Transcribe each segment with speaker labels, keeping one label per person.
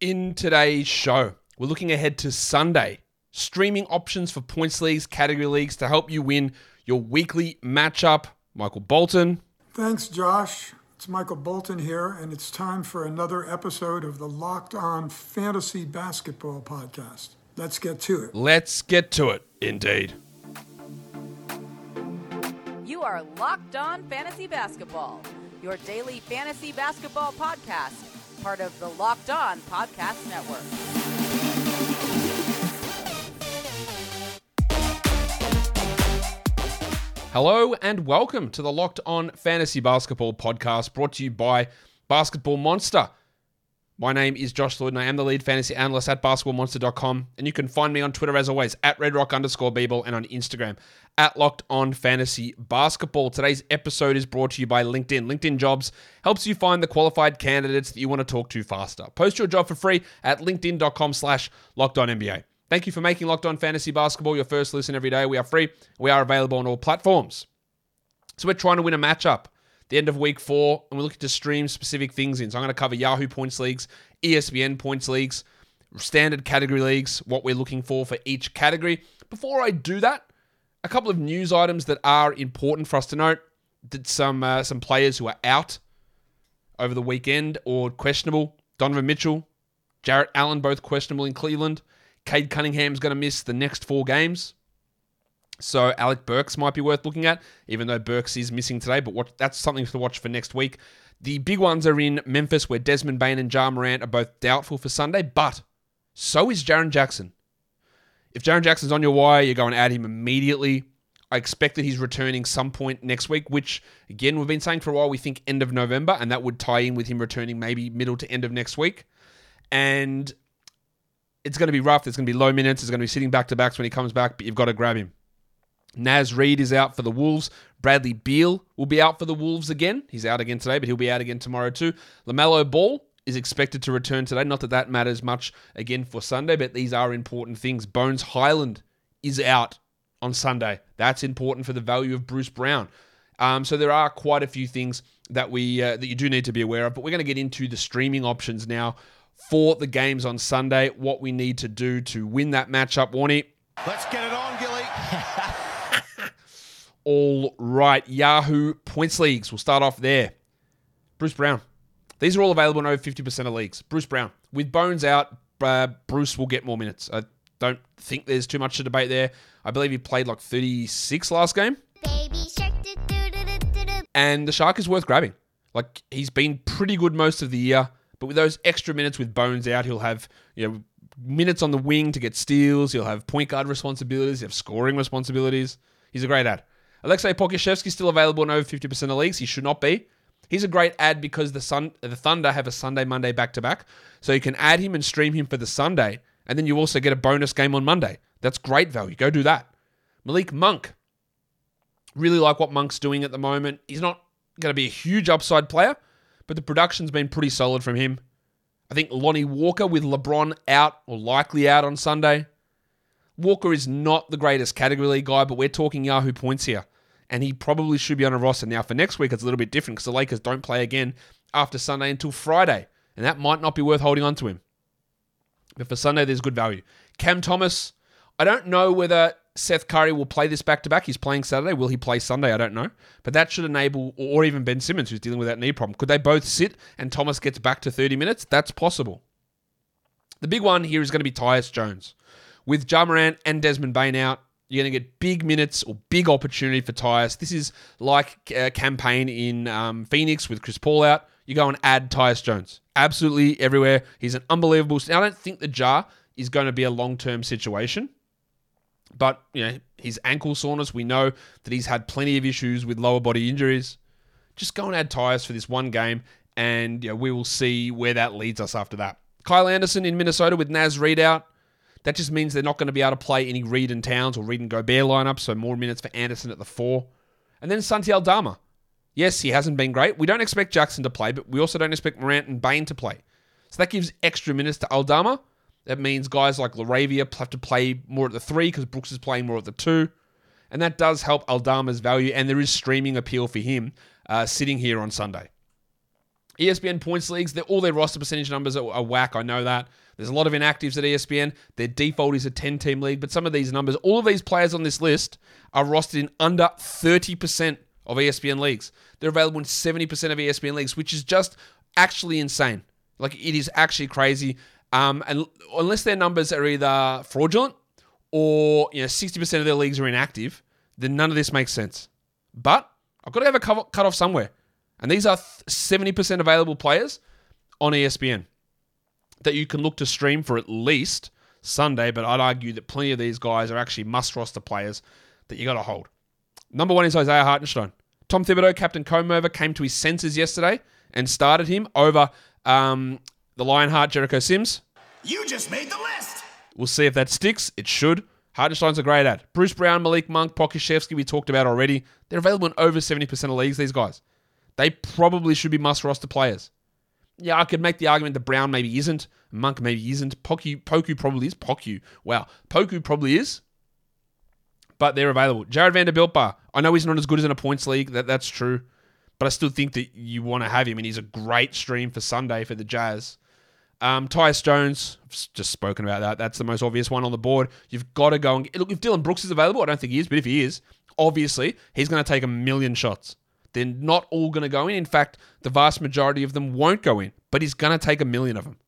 Speaker 1: In today's show, we're looking ahead to Sunday, streaming options for points leagues, category leagues to help you win your weekly matchup. Michael Bolton.
Speaker 2: Thanks, Josh. It's Michael Bolton here, and it's time for another episode of the Locked On Fantasy Basketball Podcast. Let's get to it.
Speaker 1: Let's get to it, indeed.
Speaker 3: You are Locked On Fantasy Basketball, your daily fantasy basketball podcast, part of the Locked On Podcast Network.
Speaker 1: Hello and welcome to the Locked On Fantasy Basketball Podcast brought to you by Basketball Monster. My name is Josh Lloyd and I am the lead fantasy analyst at basketballmonster.com. And you can find me on Twitter as always at redrock underscore bball and on Instagram at Locked On Fantasy Basketball. Today's episode is brought to you by LinkedIn. LinkedIn Jobs helps you find the qualified candidates that you want to talk to faster. Post your job for free at linkedin.com slash locked on NBA. Thank you for making Locked On Fantasy Basketball your first listen every day. We are free. We are available on all platforms. So we're trying to win a matchup the end of week four, and we're looking to stream specific things in. So I'm going to cover Yahoo points leagues, ESPN points leagues, standard category leagues, what we're looking for for each category. Before I do that, a couple of news items that are important for us to note. Did some uh, some players who are out over the weekend or questionable. Donovan Mitchell, Jarrett Allen, both questionable in Cleveland. Cade Cunningham's going to miss the next four games. So Alec Burks might be worth looking at, even though Burks is missing today. But what, that's something to watch for next week. The big ones are in Memphis, where Desmond Bane and Ja Morant are both doubtful for Sunday, but so is Jaren Jackson. If Jaren Jackson's on your wire, you're going to add him immediately. I expect that he's returning some point next week, which again we've been saying for a while. We think end of November, and that would tie in with him returning maybe middle to end of next week. And it's going to be rough. There's going to be low minutes. There's going to be sitting back to backs when he comes back, but you've got to grab him. Naz Reid is out for the Wolves. Bradley Beal will be out for the Wolves again. He's out again today, but he'll be out again tomorrow too. LaMelo Ball is expected to return today. Not that that matters much again for Sunday, but these are important things. Bones Hyland is out on Sunday. That's important for the value of Bruce Brown. Um, so there are quite a few things that we uh, that you do need to be aware of. But we're going to get into the streaming options now for the games on Sunday. What we need to do to win that matchup, Warnie.
Speaker 4: Let's get it on, Gilly.
Speaker 1: All right, Yahoo points leagues. We'll start off there. Bruce Brown. These are all available in over 50% of leagues. Bruce Brown. With Bones out, uh, Bruce will get more minutes. I don't think there's too much to debate there. I believe he played like 36 last game. And the Shark is worth grabbing. Like, he's been pretty good most of the year, but with those extra minutes with Bones out, he'll have, you know, minutes on the wing to get steals. He'll have point guard responsibilities. He'll have scoring responsibilities. He's a great ad. Alexei Pokusevski still available in over 50% of leagues. He should not be. He's a great ad because the Sun, uh, the Thunder have a Sunday Monday back to back, so you can add him and stream him for the Sunday, and then you also get a bonus game on Monday. That's great value. Go do that. Malik Monk. Really like what Monk's doing at the moment. He's not going to be a huge upside player, but the production's been pretty solid from him. I think Lonnie Walker with LeBron out or likely out on Sunday. Walker is not the greatest category league guy, but we're talking Yahoo points here. And he probably should be on a roster. Now, for next week, it's a little bit different because the Lakers don't play again after Sunday until Friday. And that might not be worth holding on to him. But for Sunday, there's good value. Cam Thomas, I don't know whether Seth Curry will play this back to back. He's playing Saturday. Will he play Sunday? I don't know. But that should enable, or even Ben Simmons, who's dealing with that knee problem. Could they both sit and Thomas gets back to 30 minutes? That's possible. The big one here is going to be Tyus Jones. With Ja and Desmond Bane out, you're going to get big minutes or big opportunity for Tyus. This is like a campaign in um, Phoenix with Chris Paul out. You go and add Tyus Jones. Absolutely everywhere. He's an unbelievable. I don't think the jar is going to be a long term situation. But, you know, his ankle soreness, we know that he's had plenty of issues with lower body injuries. Just go and add Tyus for this one game, and you know, we will see where that leads us after that. Kyle Anderson in Minnesota with Naz Reid out. That just means they're not going to be able to play any Reid and Towns or Reid and Gobert lineups, so more minutes for Anderson at the four. And then Santi Aldama. Yes, he hasn't been great. We don't expect Jackson to play, but we also don't expect Morant and Bane to play. So that gives extra minutes to Aldama. That means guys like LaRavia have to play more at the three because Brooks is playing more at the two. And that does help Aldama's value, and there is streaming appeal for him uh, sitting here on Sunday. ESPN points leagues, all their roster percentage numbers are, are whack. I know that. There's a lot of inactives at ESPN. Their default is a 10 team league, but some of these numbers, all of these players on this list are rostered in under 30% of ESPN leagues. They're available in 70% of ESPN leagues, which is just actually insane. Like, it is actually crazy. Um, and unless their numbers are either fraudulent or you know 60% of their leagues are inactive, then none of this makes sense. But I've got to have a cut off somewhere. And these are 70% available players on ESPN that you can look to stream for at least Sunday, but I'd argue that plenty of these guys are actually must roster players that you got to hold. Number one is Isaiah Hartenstein. Tom Thibodeau, captain comb over, came to his senses yesterday and started him over um, the Lionheart Jericho Sims.
Speaker 4: You just made the list.
Speaker 1: We'll see if that sticks. It should. Hartenstein's a great ad. Bruce Brown, Malik Monk, Pokusevski, we talked about already. They're available in over 70% of leagues, these guys. They probably should be must roster players. Yeah, I could make the argument that Brown maybe isn't, Monk maybe isn't, Poku, Poku probably is. Poku, wow. Poku probably is, but they're available. Jarred Vanderbilt bar. I know he's not as good as in a points league, that, that's true, but I still think that you want to have him, and he's a great stream for Sunday for the Jazz. Um, Tyus Jones, I've just spoken about that. That's the most obvious one on the board. You've got to go and look. If Dillon Brooks is available, I don't think he is, but if he is, obviously he's going to take a million shots. They're not all going to go in. In fact, the vast majority of them won't go in, but he's going to take a million of them.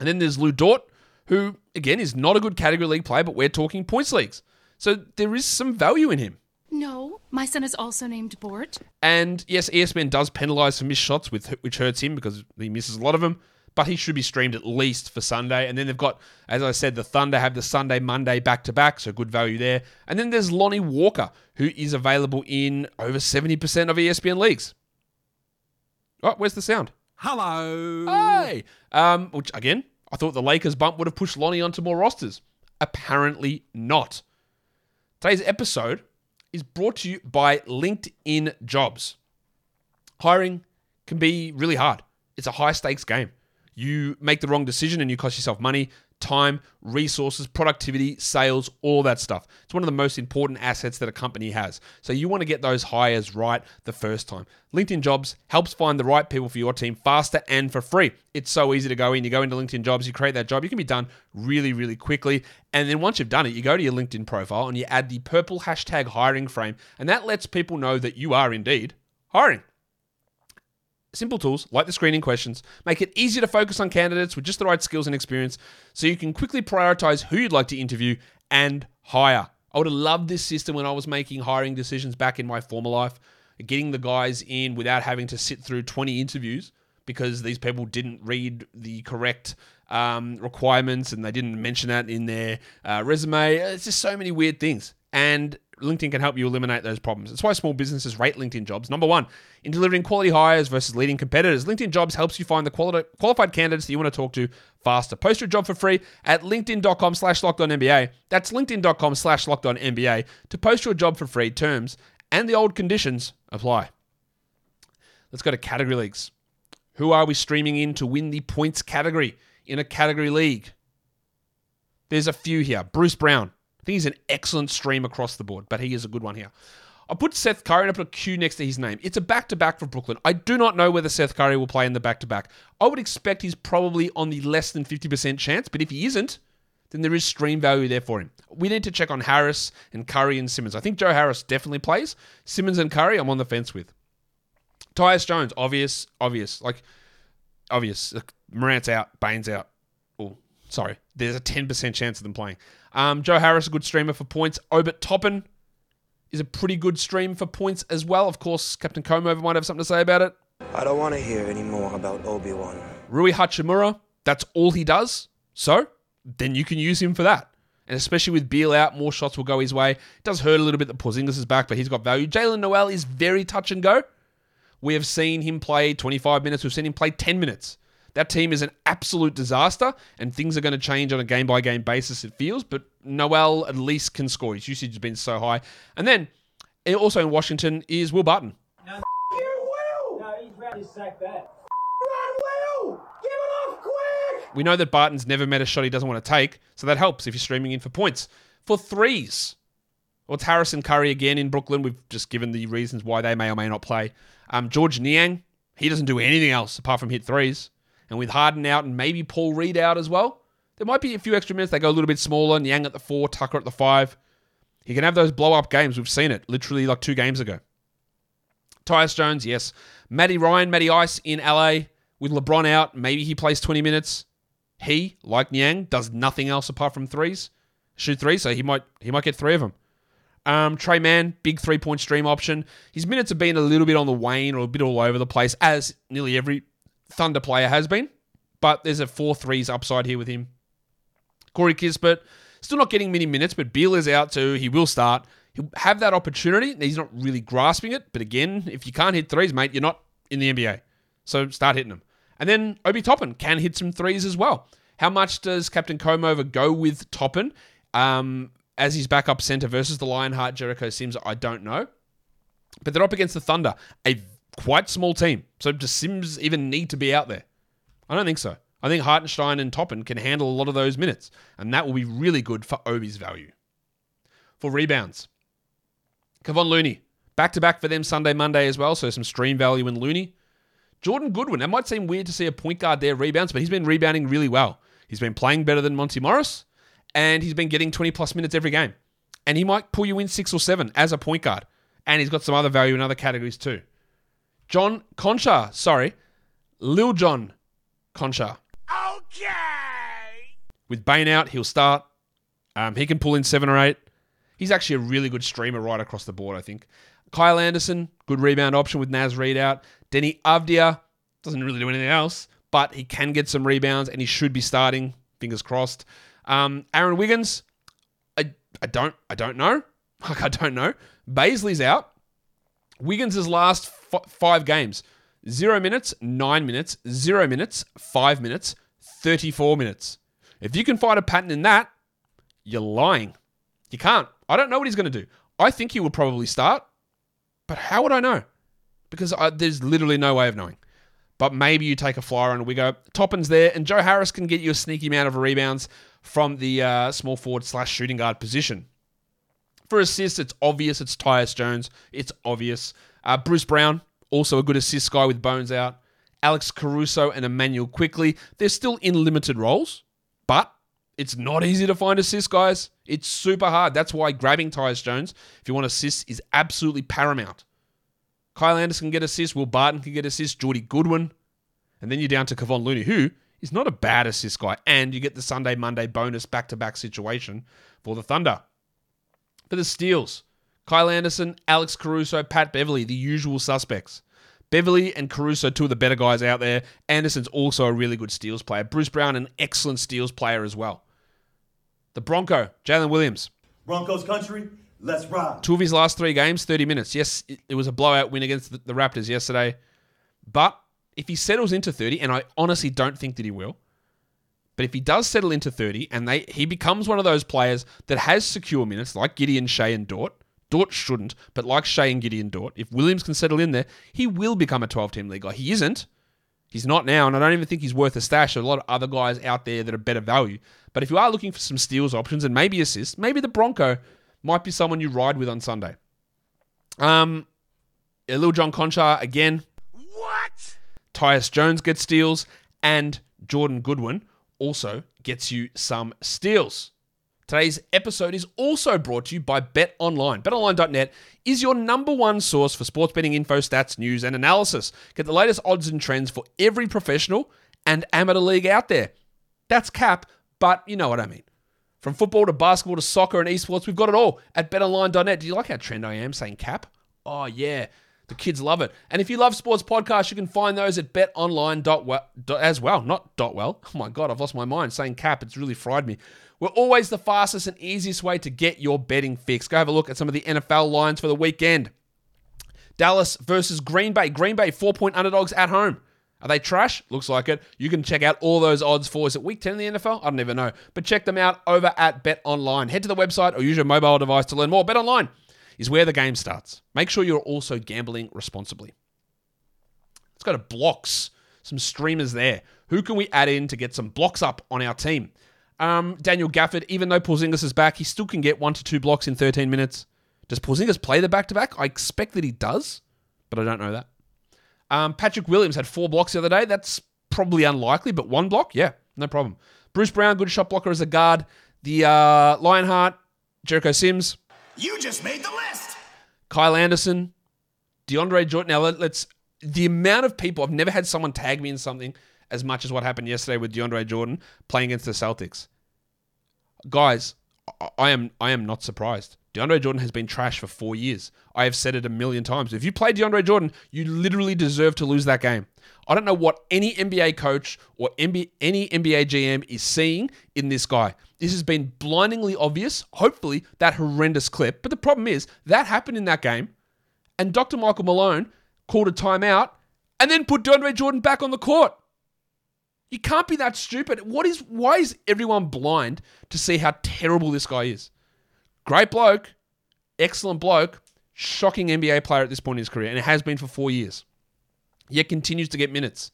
Speaker 1: And then there's Lu Dort, who, again, is not a good category league player, but we're talking points leagues. So there is some value in him.
Speaker 5: No, my son is also named Bort.
Speaker 1: And yes, ESPN does penalise for missed shots, with, which hurts him because he misses a lot of them but he should be streamed at least for Sunday. And then they've got, as I said, the Thunder have the Sunday, Monday back to back, so good value there. And then there's Lonnie Walker, who is available in over 70% of ESPN leagues. Oh, where's the sound?
Speaker 4: Hello.
Speaker 1: Hey! Um, which, again, I thought the Lakers bump would have pushed Lonnie onto more rosters. Apparently not. Today's episode is brought to you by LinkedIn Jobs. Hiring can be really hard. It's a high stakes game you make the wrong decision and you cost yourself money, time, resources, productivity, sales, all that stuff. It's one of the most important assets that a company has. So you want to get those hires right the first time. LinkedIn Jobs helps find the right people for your team faster and for free. It's so easy to go in. You go into LinkedIn Jobs, you create that job, you can be done really, really quickly. And then once you've done it, you go to your LinkedIn profile and you add the purple hashtag hiring frame, and that lets people know that you are indeed hiring. Simple tools like the screening questions make it easier to focus on candidates with just the right skills and experience so you can quickly prioritize who you'd like to interview and hire. I would have loved this system when I was making hiring decisions back in my former life, getting the guys in without having to sit through 20 interviews because these people didn't read the correct um, requirements and they didn't mention that in their uh, resume. It's just so many weird things. And LinkedIn can help you eliminate those problems. That's why small businesses rate LinkedIn jobs. Number one, in delivering quality hires versus leading competitors, LinkedIn jobs helps you find the quali- qualified candidates that you want to talk to faster. Post your job for free at linkedin.com slash NBA. That's linkedin.com slash NBA to post your job for free. Terms and the old conditions apply. Let's go to category leagues. Who are we streaming in to win the points category in a category league? There's a few here. Bruce Brown, I think he's an excellent stream across the board, but he is a good one here. I put Seth Curry and I put a Q next to his name. It's a back to back for Brooklyn. I do not know whether Seth Curry will play in the back to back. I would expect he's probably on the less than 50% chance, but if he isn't, then there is stream value there for him. We need to check on Harris and Curry and Simmons. I think Joe Harris definitely plays. Simmons and Curry, I'm on the fence with. Tyus Jones, obvious, obvious. Like, obvious. Morant's out, Bane's out. Sorry. There's a 10% chance of them playing. Um, Joe Harris, a good streamer for points. Obi Toppin is a pretty good stream for points as well. Of course, Captain Comover might have something to say about it.
Speaker 6: I don't want to hear any more about Obi Wan.
Speaker 1: Rui Hachimura, that's all he does. So then you can use him for that. And especially with Beal out, more shots will go his way. It does hurt a little bit that Porzingis is back, but he's got value. Jalen Noel is very touch and go. We have seen him play 25 minutes. We've seen him play 10 minutes. That team is an absolute disaster, and things are going to change on a game by game basis, it feels. But Noel at least can score. His usage has been so high. And then eh, also in Washington is Will Barton.
Speaker 7: No, you Will! No, he's ready to sack that. Run, Will! Give it off quick!
Speaker 1: We know that Barton's never met a shot he doesn't want to take, so that helps if you're streaming in for points. For threes, well, it's Harris and Curry again in Brooklyn. We've just given the reasons why they may or may not play. Um, Georges Niang, He doesn't do anything else apart from hit threes. And with Harden out and maybe Paul Reed out as well, there might be a few extra minutes. They go a little bit smaller. Niang at the four, Tucker at the five. He can have those blow up games. We've seen it literally like two games ago. Tyus Jones, yes. Matty Ryan, Matty Ice in LA with LeBron out. Maybe he plays 20 minutes. He, like Niang, does nothing else apart from threes. Shoot three, so he might he might get three of them. Um, Tre Mann, big three point stream option. His minutes have been a little bit on the wane or a bit all over the place, as nearly every Thunder player has been. But there's a four threes upside here with him. Corey Kispert, still not getting many minutes, but Beal is out too. He will start. He'll have that opportunity. He's not really grasping it. But again, if you can't hit threes, mate, you're not in the NBA. So start hitting them. And then Obi Toppin can hit some threes as well. How much does Captain Comover go with Toppin um, as his backup center versus the Lionheart Jericho Sims? I don't know. But they're up against the Thunder, a quite small team. So does Sims even need to be out there? I don't think so. I think Hartenstein and Toppin can handle a lot of those minutes, and that will be really good for Obi's value. For rebounds, Kevon Looney, back to back for them Sunday, Monday as well, so some stream value in Looney. Jordan Goodwin, it might seem weird to see a point guard there rebounds, but he's been rebounding really well. He's been playing better than Monte Morris, and he's been getting 20 plus minutes every game. And he might pull you in six or seven as a point guard. And he's got some other value in other categories too. John Konchar, sorry, Lil John Konchar.
Speaker 4: Okay.
Speaker 1: With Bane out, he'll start. Um, he can pull in seven or eight. He's actually a really good streamer right across the board, I think. Kyle Anderson, good rebound option with Naz Reid out. Deni Avdija doesn't really do anything else, but he can get some rebounds and he should be starting. Fingers crossed. Um, Aaron Wiggins, I, I don't I don't know. Like I don't know. Bazley's out. Wiggins' last f- five games: zero minutes, nine minutes, zero minutes, five minutes, thirty-four minutes. If you can find a pattern in that, you're lying. You can't. I don't know what he's going to do. I think he will probably start, but how would I know? Because I, there's literally no way of knowing. But maybe you take a flyer and we go. Toppin's there, and Joe Harris can get you a sneaky amount of rebounds from the uh, small forward slash shooting guard position. For assists, it's obvious. It's Tyus Jones. It's obvious. Uh, Bruce Brown, also a good assist guy with Bones out. Alex Caruso and Immanuel Quickley. They're still in limited roles, but it's not easy to find assists, guys. It's super hard. That's why grabbing Tyus Jones, if you want assists, is absolutely paramount. Kyle Anderson can get assists. Will Barton can get assists. Jordy Goodwin. And then you're down to Kevon Looney, who is not a bad assist guy. And you get the Sunday, Monday bonus back to back situation for the Thunder. For the Steals, Kyle Anderson, Alex Caruso, Pat Beverley, the usual suspects. Beverley and Caruso, two of the better guys out there. Anderson's also a really good steals player. Bruce Brown, an excellent steals player as well. The Bronco, Jalen Williams.
Speaker 4: Broncos country, let's ride.
Speaker 1: Two of his last three games, 30 minutes. Yes, it, was a blowout win against the Raptors yesterday. But if he settles into 30, and I honestly don't think that he will, but if he does settle into 30 and they he becomes one of those players that has secure minutes like Gideon, Shai, and Dort, Dort shouldn't, but like Shai and Gideon Dort, if Williams can settle in there, he will become a 12 team league guy. He isn't. He's not now, and I don't even think he's worth a stash. There's a lot of other guys out there that are better value. But if you are looking for some steals options and maybe assists, maybe the Bronco might be someone you ride with on Sunday. Um, Lil John Konchar again.
Speaker 4: What?
Speaker 1: Tyus Jones gets steals, and Jordan Goodwin also gets you some steals. Today's episode is also brought to you by Bet Online. BetOnline.net is your number one source for sports betting info, stats, news, and analysis. Get the latest odds and trends for every professional and amateur league out there. That's cap, but you know what I mean. From football to basketball to soccer and esports, we've got it all at betonline.net. Do you like how trend I am saying cap? Oh, yeah. The kids love it. And if you love sports podcasts, you can find those at betonline.well as well. Not dot well. Oh my God, I've lost my mind saying cap. It's really fried me. We're always the fastest and easiest way to get your betting fix. Go have a look at some of the NFL lines for the weekend. Dallas versus Green Bay. Green Bay, four point underdogs at home. Are they trash? Looks like it. You can check out all those odds for is it week 10 in the NFL? I don't even know. But check them out over at Bet Online. Head to the website or use your mobile device to learn more. Bet Online is where the game starts. Make sure you're also gambling responsibly. Let's go to blocks. Some streamers there. Who can we add in to get some blocks up on our team? Um, Daniel Gafford, even though Porzingis is back, he still can get one to two blocks in 13 minutes. Does Porzingis play the back to back? I expect that he does, but I don't know that. Um, Patrick Williams had four blocks the other day. That's probably unlikely, but one block, yeah, no problem. Bruce Brown, good shot blocker as a guard. The uh, Lionheart, Jericho Sims,
Speaker 4: You just made the list.
Speaker 1: Kyle Anderson, DeAndre Jordan. Now let, us the amount of people I've never had someone tag me in something as much as what happened yesterday with DeAndre Jordan playing against the Celtics. Guys, I am I am not surprised. DeAndre Jordan has been trash for four years. I have said it a million times. If you play DeAndre Jordan, you literally deserve to lose that game. I don't know what any NBA coach or NBA, any NBA GM is seeing in this guy. This has been blindingly obvious. Hopefully, that horrendous clip. But the problem is, that happened in that game, and Dr. Michael Malone called a timeout and then put DeAndre Jordan back on the court. You can't be that stupid. What is why is everyone blind to see how terrible this guy is? Great bloke, excellent bloke, shocking NBA player at this point in his career, and it has been for four years. Yet continues to get minutes.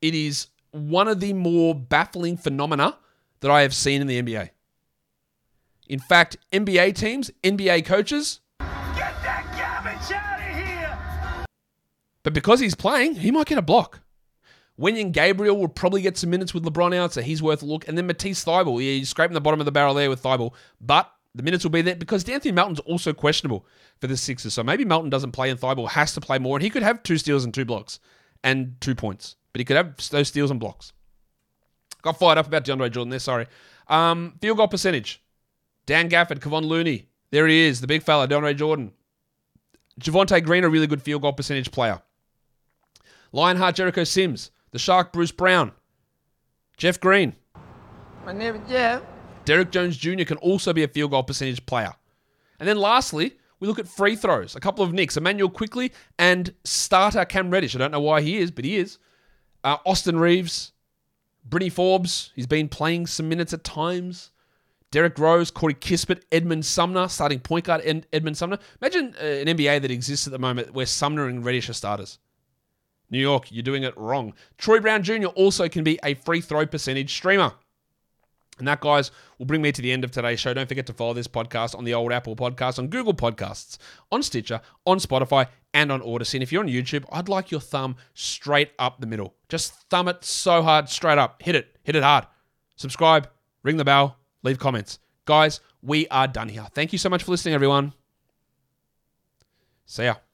Speaker 1: It is one of the more baffling phenomena that I have seen in the NBA. In fact, NBA teams, NBA coaches,
Speaker 4: Get that garbage out of here.
Speaker 1: but because he's playing, he might get a block. Wenyen Gabriel will probably get some minutes with LeBron out, so he's worth a look. And then Matisse Thybulle, yeah, he's scraping the bottom of the barrel there with Thybulle, but the minutes will be there because Anthony Melton's also questionable for the Sixers. So maybe Melton doesn't play and Thybulle has to play more, and he could have two steals and two blocks and two points, but he could have those steals and blocks. Got fired up about DeAndre Jordan there, sorry. Um, field goal percentage. Dan Gafford, Kevon Looney. There he is, the big fella, DeAndre Jordan. Javonte Green, a really good field goal percentage player. Lionheart, Jericho Sims. The Shark, Bruce Brown. Jeff Green.
Speaker 8: My name is Jeff.
Speaker 1: Derrick Jones Jr. can also be a field goal percentage player. And then lastly, we look at free throws. A couple of nicks. Immanuel Quickley and starter Cam Reddish. I don't know why he is, but he is. Uh, Austin Reaves. Brittany Forbes. He's been playing some minutes at times. Derrick Rose, Corey Kispert, Edmond Sumner, starting point guard Ed- Edmond Sumner. Imagine uh, an NBA that exists at the moment where Sumner and Reddish are starters. New York, you're doing it wrong. Troy Brown Jr. also can be a free throw percentage streamer. And that, guys, will bring me to the end of today's show. Don't forget to follow this podcast on the old Apple Podcast, on Google Podcasts, on Stitcher, on Spotify, and on Odysee. And if you're on YouTube, I'd like your thumb straight up the middle. Just thumb it so hard, straight up. Hit it. Hit it hard. Subscribe, ring the bell, leave comments. Guys, we are done here. Thank you so much for listening, everyone. See ya.